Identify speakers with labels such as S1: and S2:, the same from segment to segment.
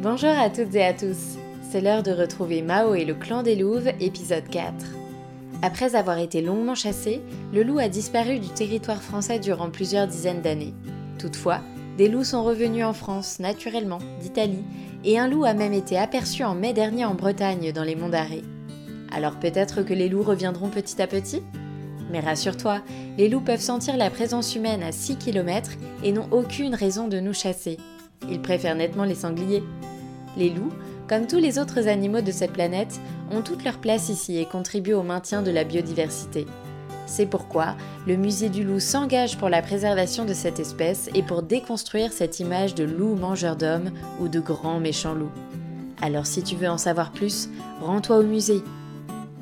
S1: Bonjour à toutes et à tous. C'est l'heure de retrouver Mao et le clan des louves, épisode 4. Après avoir été longuement chassé, le loup a disparu du territoire français durant plusieurs dizaines d'années. Toutefois, des loups sont revenus en France, naturellement, d'Italie, et un loup a même été aperçu en mai dernier en Bretagne, dans les monts d'Arrée. Alors peut-être que les loups reviendront petit à petit? Mais rassure-toi, les loups peuvent sentir la présence humaine à 6 km et n'ont aucune raison de nous chasser. Ils préfèrent nettement les sangliers. Les loups, comme tous les autres animaux de cette planète, ont toute leur place ici et contribuent au maintien de la biodiversité. C'est pourquoi le musée du loup s'engage pour la préservation de cette espèce et pour déconstruire cette image de loup mangeur d'hommes ou de grand méchant loup. Alors si tu veux en savoir plus, rends-toi au musée.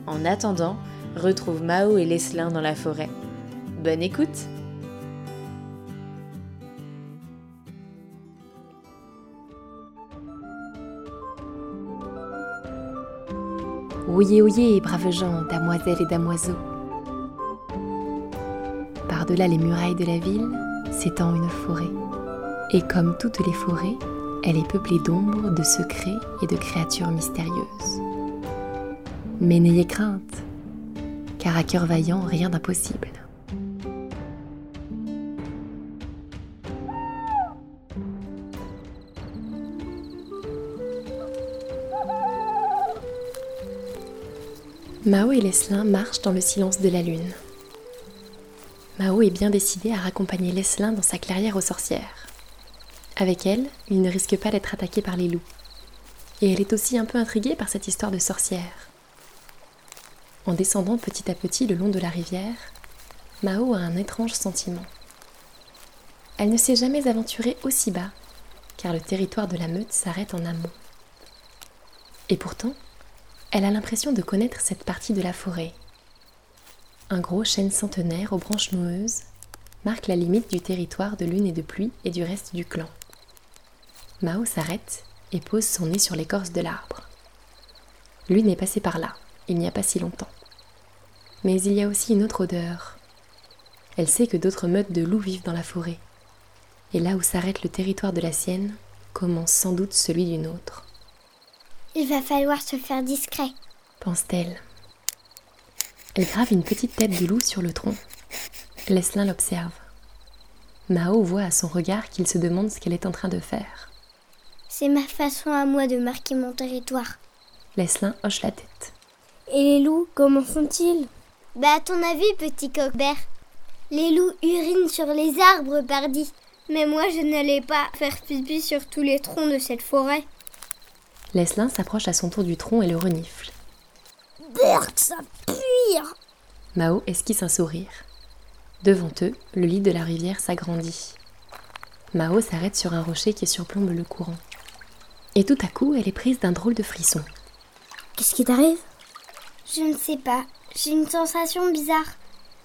S1: En attendant, retrouve Mao et Leslin dans la forêt. Bonne écoute
S2: Oyez, oyez, braves gens, damoiselles et damoiseaux. Par-delà les murailles de la ville s'étend une forêt. Et comme toutes les forêts, elle est peuplée d'ombres, de secrets et de créatures mystérieuses. Mais n'ayez crainte, car à cœur vaillant, rien d'impossible. Mao et Leslin marchent dans le silence de la lune. Mao est bien décidé à raccompagner Leslin dans sa clairière aux sorcières. Avec elle, il ne risque pas d'être attaqué par les loups. Et elle est aussi un peu intriguée par cette histoire de sorcière. En descendant petit à petit le long de la rivière, Mao a un étrange sentiment. Elle ne s'est jamais aventurée aussi bas, car le territoire de la meute s'arrête en amont. Et pourtant, elle a l'impression de connaître cette partie de la forêt. Un gros chêne centenaire aux branches noueuses marque la limite du territoire de lune et de pluie et du reste du clan. Mao s'arrête et pose son nez sur l'écorce de l'arbre. Lune est passée par là, il n'y a pas si longtemps. Mais il y a aussi une autre odeur. Elle sait que d'autres meutes de loups vivent dans la forêt. Et là où s'arrête le territoire de la sienne, commence sans doute celui d'une autre.
S3: Il va falloir se faire discret,
S2: pense-t-elle. Elle grave une petite tête de loup sur le tronc. Leslin l'observe. Mao voit à son regard qu'il se demande ce qu'elle est en train de faire.
S3: C'est ma façon à moi de marquer mon territoire.
S2: Leslin hoche la tête.
S3: Et les loups, comment font-ils? Bah à ton avis, petit coquebert Les loups urinent sur les arbres, pardi. Mais moi, je n'allais pas faire pipi sur tous les troncs de cette forêt.
S2: Leslin s'approche à son tour du tronc et le renifle.
S3: Berk, ça pue
S2: Mao esquisse un sourire. Devant eux, le lit de la rivière s'agrandit. Mao s'arrête sur un rocher qui surplombe le courant. Et tout à coup, elle est prise d'un drôle de frisson.
S3: Qu'est-ce qui t'arrive? Je ne sais pas. J'ai une sensation bizarre.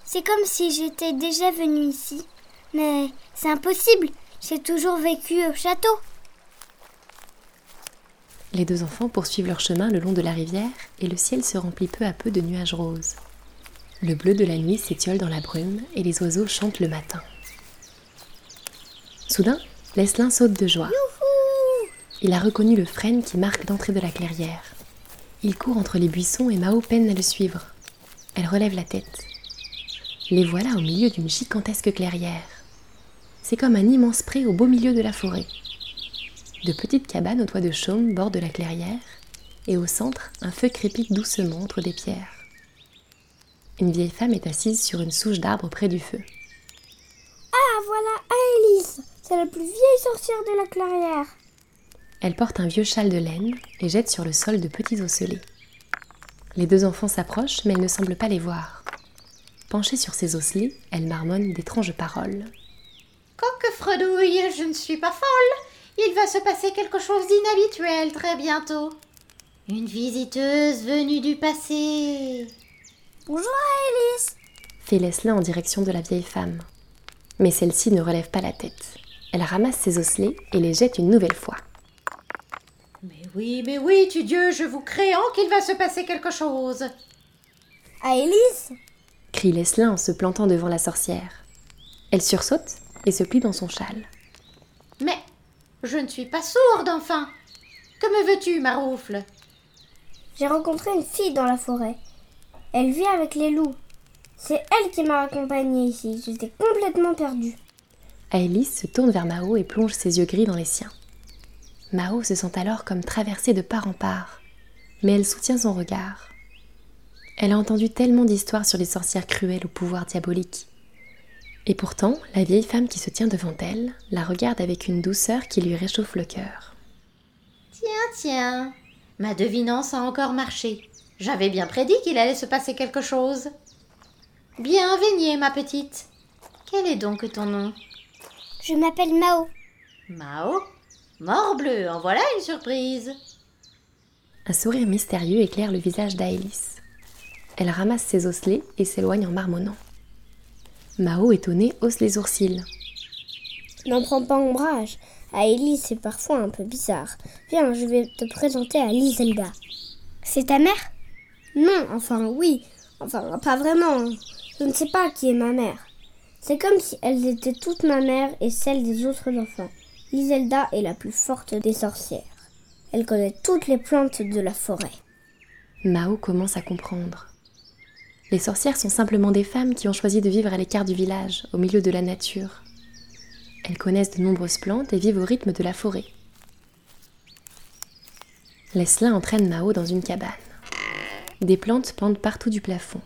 S3: C'est comme si j'étais déjà venue ici. Mais c'est impossible. J'ai toujours vécu au château.
S2: Les deux enfants poursuivent leur chemin le long de la rivière et le ciel se remplit peu à peu de nuages roses. Le bleu de la nuit s'étiole dans la brume et les oiseaux chantent le matin. Soudain, Leslin saute de joie. Il a reconnu le frêne qui marque l'entrée de la clairière. Il court entre les buissons et Mao peine à le suivre. Elle relève la tête. Les voilà au milieu d'une gigantesque clairière. C'est comme un immense pré au beau milieu de la forêt. De petites cabanes au toit de chaume bordent la clairière, et au centre, un feu crépite doucement entre des pierres. Une vieille femme est assise sur une souche d'arbre près du feu.
S3: Ah, voilà Aélise C'est la plus vieille sorcière de la clairière
S2: Elle porte un vieux châle de laine et jette sur le sol de petits osselets. Les deux enfants s'approchent, mais elle ne semble pas les voir. Penchée sur ses osselets, elle marmonne d'étranges paroles.
S4: Coque fredouille, je ne suis pas folle il va se passer quelque chose d'inhabituel très bientôt. Une visiteuse venue du passé.
S3: Bonjour Alice
S2: fait Leslin en direction de la vieille femme. Mais celle-ci ne relève pas la tête. Elle ramasse ses osselets et les jette une nouvelle fois.
S4: Mais oui, mais oui, tu Dieu, je vous créant qu'il va se passer quelque chose.
S3: Alice
S2: crie Leslin en se plantant devant la sorcière. Elle sursaute et se plie dans son châle.
S4: Mais je ne suis pas sourde, enfin. Que me veux-tu, Maroufle
S3: J'ai rencontré une fille dans la forêt. Elle vit avec les loups. C'est elle qui m'a accompagnée ici. J'étais complètement perdue.
S2: Aélis se tourne vers Mao et plonge ses yeux gris dans les siens. Mao se sent alors comme traversée de part en part, mais elle soutient son regard. Elle a entendu tellement d'histoires sur les sorcières cruelles au pouvoir diabolique. Et pourtant, la vieille femme qui se tient devant elle la regarde avec une douceur qui lui réchauffe le cœur.
S4: Tiens, tiens, ma devinance a encore marché. J'avais bien prédit qu'il allait se passer quelque chose. Bien veigné, ma petite. Quel est donc ton nom?
S3: Je m'appelle Mao.
S4: Mao? Morbleu, en voilà une surprise.
S2: Un sourire mystérieux éclaire le visage d'Aélis. Elle ramasse ses osselets et s'éloigne en marmonnant. Mao, étonné, hausse les sourcils.
S3: N'en prends pas ombrage. Aélis, c'est parfois un peu bizarre. Viens, je vais te présenter à Liselda. C'est ta mère? Non, enfin oui. Enfin, pas vraiment. Je ne sais pas qui est ma mère. C'est comme si elles étaient toutes ma mère et celle des autres enfants. Liselda est la plus forte des sorcières. Elle connaît toutes les plantes de la forêt.
S2: Mao commence à comprendre. Les sorcières sont simplement des femmes qui ont choisi de vivre à l'écart du village, au milieu de la nature. Elles connaissent de nombreuses plantes et vivent au rythme de la forêt. Leslin entraîne Mao dans une cabane. Des plantes pendent partout du plafond.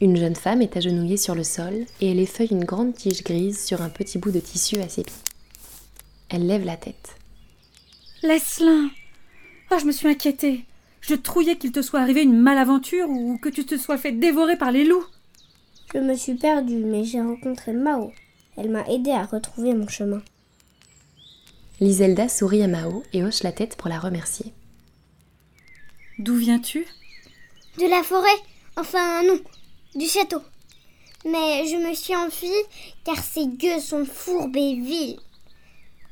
S2: Une jeune femme est agenouillée sur le sol et elle effeuille une grande tige grise sur un petit bout de tissu à ses pieds. Elle lève la tête.
S5: Leslin Ah, je me suis inquiétée. Je trouillais qu'il te soit arrivé une malaventure ou que tu te sois fait dévorer par les loups.
S3: Je me suis perdue, mais j'ai rencontré Mao. Elle m'a aidé à retrouver mon chemin.
S2: Liselda sourit à Mao et hoche la tête pour la remercier.
S5: D'où viens-tu?
S3: De la forêt Enfin, non, du château. Mais je me suis enfuie car ces gueux sont fourbes et vils.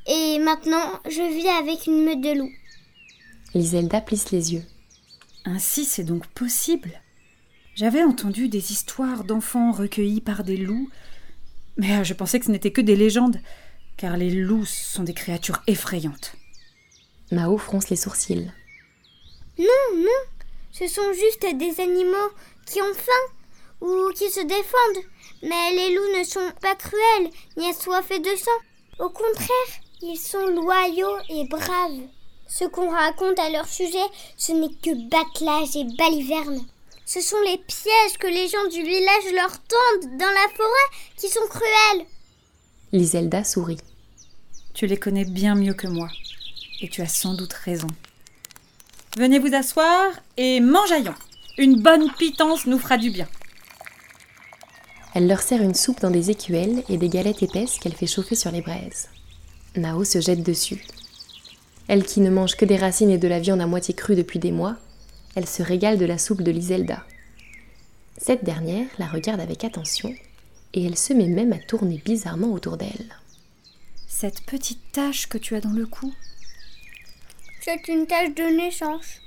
S3: Et maintenant, je vis avec une meute de loups.
S2: Liselda plisse les yeux.
S5: Ainsi c'est donc possible. J'avais entendu des histoires d'enfants recueillis par des loups, mais euh, je pensais que ce n'était que des légendes, car les loups sont des créatures effrayantes.
S2: Mao fronce les sourcils.
S3: Non, non, ce sont juste des animaux qui ont faim ou qui se défendent. Mais les loups ne sont pas cruels ni assoiffés de sang. Au contraire, ils sont loyaux et braves. Ce qu'on raconte à leur sujet, ce n'est que bâclage et baliverne. Ce sont les pièges que les gens du village leur tendent dans la forêt qui sont cruels.
S2: Liselda sourit.
S5: Tu les connais bien mieux que moi, et tu as sans doute raison. Venez vous asseoir et mangeaillons. Une bonne pitance nous fera du bien.
S2: Elle leur sert une soupe dans des écuelles et des galettes épaisses qu'elle fait chauffer sur les braises. Mao se jette dessus. Elle qui ne mange que des racines et de la viande à moitié crue depuis des mois, elle se régale de la soupe de Liselda. Cette dernière la regarde avec attention et elle se met même à tourner bizarrement autour d'elle.
S5: Cette petite tache que tu as dans le cou,
S3: C'est une tache de naissance.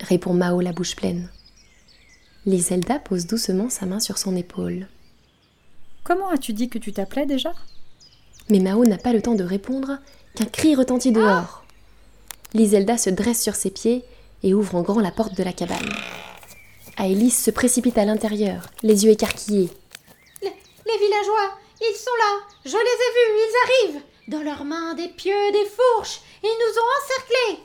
S2: répond Mao la bouche pleine. Liselda pose doucement sa main sur son épaule.
S5: comment as-tu dit que tu t'appelais déjà?
S2: Mais Mao n'a pas le temps de répondre qu'un cri retentit dehors. Liselda se dresse sur ses pieds et ouvre en grand la porte de la cabane. Aélis se précipite à l'intérieur, les yeux écarquillés.
S4: Les, les villageois, ils sont là. Je les ai vus, ils arrivent. Dans leurs mains des pieux, des fourches. Ils nous ont encerclés.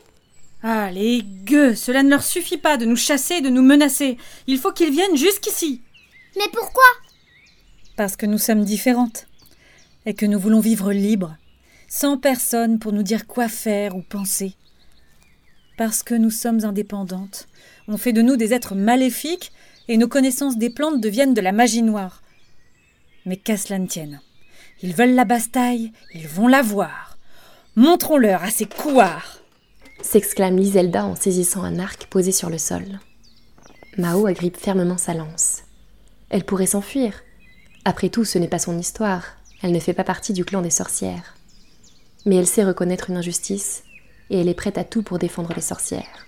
S5: Ah, les gueux, cela ne leur suffit pas de nous chasser de nous menacer. Il faut qu'ils viennent jusqu'ici.
S3: Mais pourquoi?
S5: Parce que nous sommes différentes. Et que nous voulons vivre libres, sans personne pour nous dire quoi faire ou penser. Parce que nous sommes indépendantes. On fait de nous des êtres maléfiques et nos connaissances des plantes deviennent de la magie noire. Mais qu'à cela ne tienne. Ils veulent la bastaille, ils vont la voir. Montrons-leur à ces couards.
S2: s'exclame Liselda en saisissant un arc posé sur le sol. Mao agrippe fermement sa lance. Elle pourrait s'enfuir. Après tout, ce n'est pas son histoire. Elle ne fait pas partie du clan des sorcières. Mais elle sait reconnaître une injustice et elle est prête à tout pour défendre les sorcières.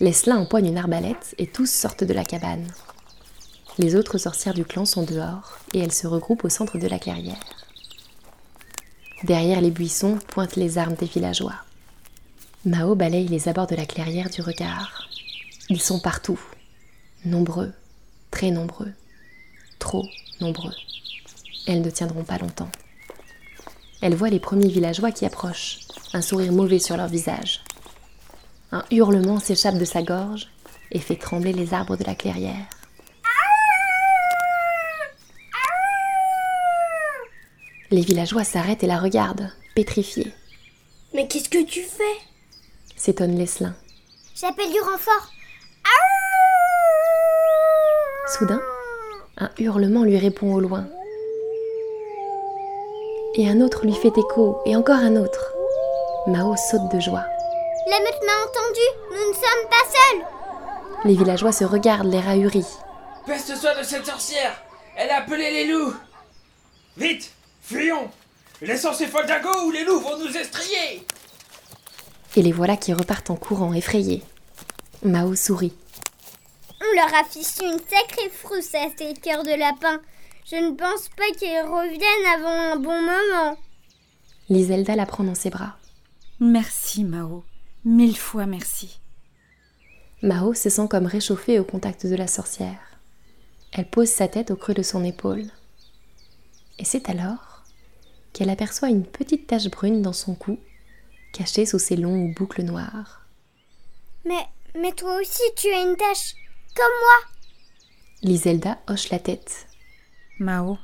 S2: Leslin empoigne une arbalète et tous sortent de la cabane. Les autres sorcières du clan sont dehors et elles se regroupent au centre de la clairière. Derrière les buissons pointent les armes des villageois. Mao balaye les abords de la clairière du regard. Ils sont partout, nombreux, très nombreux, trop nombreux. Elles ne tiendront pas longtemps. Elle voit les premiers villageois qui approchent, un sourire mauvais sur leur visage. Un hurlement s'échappe de sa gorge et fait trembler les arbres de la clairière. Les villageois s'arrêtent et la regardent, pétrifiés.
S3: Mais qu'est-ce que tu fais?
S2: S'étonne Leslin.
S3: J'appelle du renfort.
S2: Soudain, un hurlement lui répond au loin. Et un autre lui fait écho, et encore un autre. Mao saute de joie.
S3: La meute m'a entendu, nous ne sommes pas seuls.
S2: Les villageois se regardent, les rahuris.
S6: Peste soit de cette sorcière Elle a appelé les loups Vite Fuyons Laissons ces folles ou les loups vont nous estrier
S2: Et les voilà qui repartent en courant, effrayés. Mao sourit.
S3: On leur a fichu une sacrée frousse à ces cœurs de lapin. Je ne pense pas qu'ils reviennent avant un bon moment.
S2: Liselda la prend dans ses bras.
S5: Merci, Mao. Mille fois merci.
S2: Mao se sent comme réchauffée au contact de la sorcière. Elle pose sa tête au creux de son épaule. Et c'est alors qu'elle aperçoit une petite tache brune dans son cou, cachée sous ses longues boucles noires.
S3: Mais, mais toi aussi tu as une tache, comme moi.
S2: Liselda hoche la tête.
S5: Mao,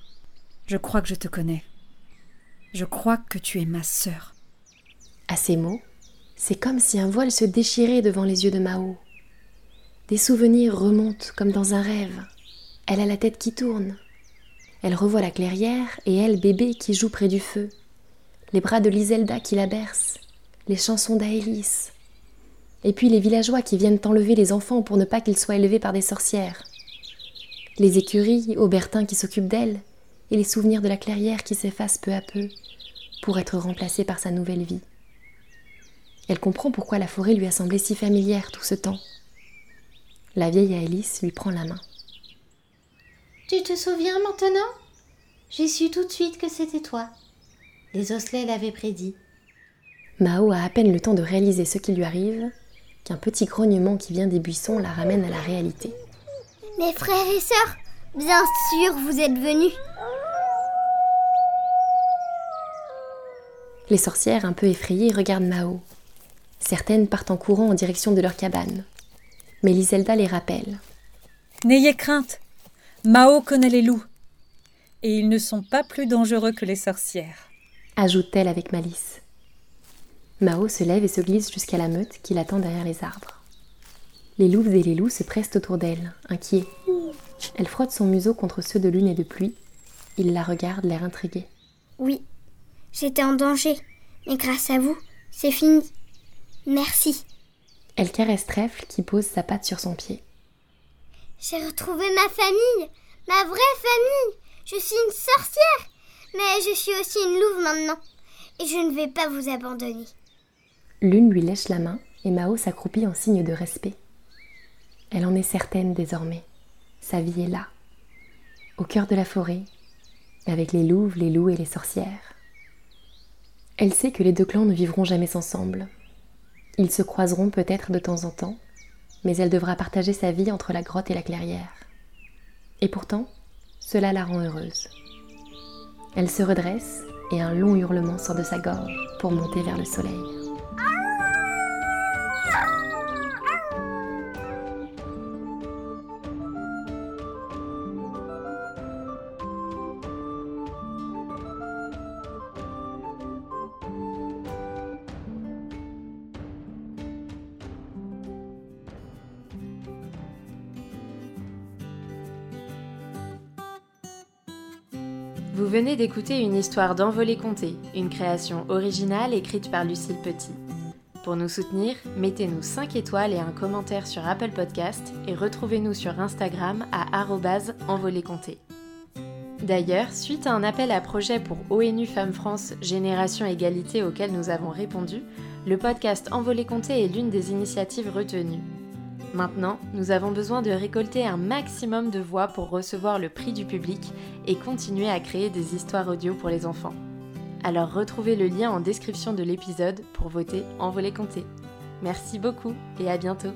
S5: je crois que je te connais. Je crois que tu es ma sœur.
S2: À ces mots, c'est comme si un voile se déchirait devant les yeux de Mao. Des souvenirs remontent comme dans un rêve. Elle a la tête qui tourne. Elle revoit la clairière et elle, bébé, qui joue près du feu. Les bras de Liselda qui la bercent. Les chansons d'Aélis. Et puis les villageois qui viennent enlever les enfants pour ne pas qu'ils soient élevés par des sorcières. Les écuries, Aubertin qui s'occupe d'elle, et les souvenirs de la clairière qui s'effacent peu à peu pour être remplacés par sa nouvelle vie. Elle comprend pourquoi la forêt lui a semblé si familière tout ce temps. La vieille Alice lui prend la main.
S4: Tu te souviens maintenant? J'ai su tout de suite que c'était toi. Les osselets l'avaient prédit.
S2: Mao a à peine le temps de réaliser ce qui lui arrive qu'un petit grognement qui vient des buissons la ramène à la réalité.
S3: Mes frères et sœurs, bien sûr, vous êtes venus.
S2: Les sorcières, un peu effrayées, regardent Mao. Certaines partent en courant en direction de leur cabane. Mais Liselda les rappelle.
S5: N'ayez crainte. Mao connaît les loups. Et ils ne sont pas plus dangereux que les sorcières.
S2: Ajoute-t-elle avec malice. Mao se lève et se glisse jusqu'à la meute qui l'attend derrière les arbres. Les loups et les loups se pressent autour d'elle, inquiets. Elle frotte son museau contre ceux de lune et de pluie. Ils la regardent, l'air intrigués.
S3: Oui, j'étais en danger, mais grâce à vous, c'est fini. Merci.
S2: Elle caresse Trèfle qui pose sa patte sur son pied.
S3: J'ai retrouvé ma famille, ma vraie famille. Je suis une sorcière, mais je suis aussi une louve maintenant. Et je ne vais pas vous abandonner.
S2: Lune lui lèche la main et Mao s'accroupit en signe de respect. Elle en est certaine désormais. Sa vie est là, au cœur de la forêt, avec les louves, les loups et les sorcières. Elle sait que les deux clans ne vivront jamais ensemble. Ils se croiseront peut-être de temps en temps, mais elle devra partager sa vie entre la grotte et la clairière. Et pourtant, cela la rend heureuse. Elle se redresse et un long hurlement sort de sa gorge pour monter vers le soleil.
S1: Vous venez d'écouter une histoire d'Envolée Comté, une création originale écrite par Lucille Petit. Pour nous soutenir, mettez-nous 5 étoiles et un commentaire sur Apple Podcast et retrouvez-nous sur Instagram à envolécomté. D'ailleurs, suite à un appel à projet pour ONU Femmes France Génération Égalité auquel nous avons répondu, le podcast Envolée Comté est l'une des initiatives retenues. Maintenant, nous avons besoin de récolter un maximum de voix pour recevoir le prix du public et continuer à créer des histoires audio pour les enfants. Alors retrouvez le lien en description de l'épisode pour voter en volet compté. Merci beaucoup et à bientôt.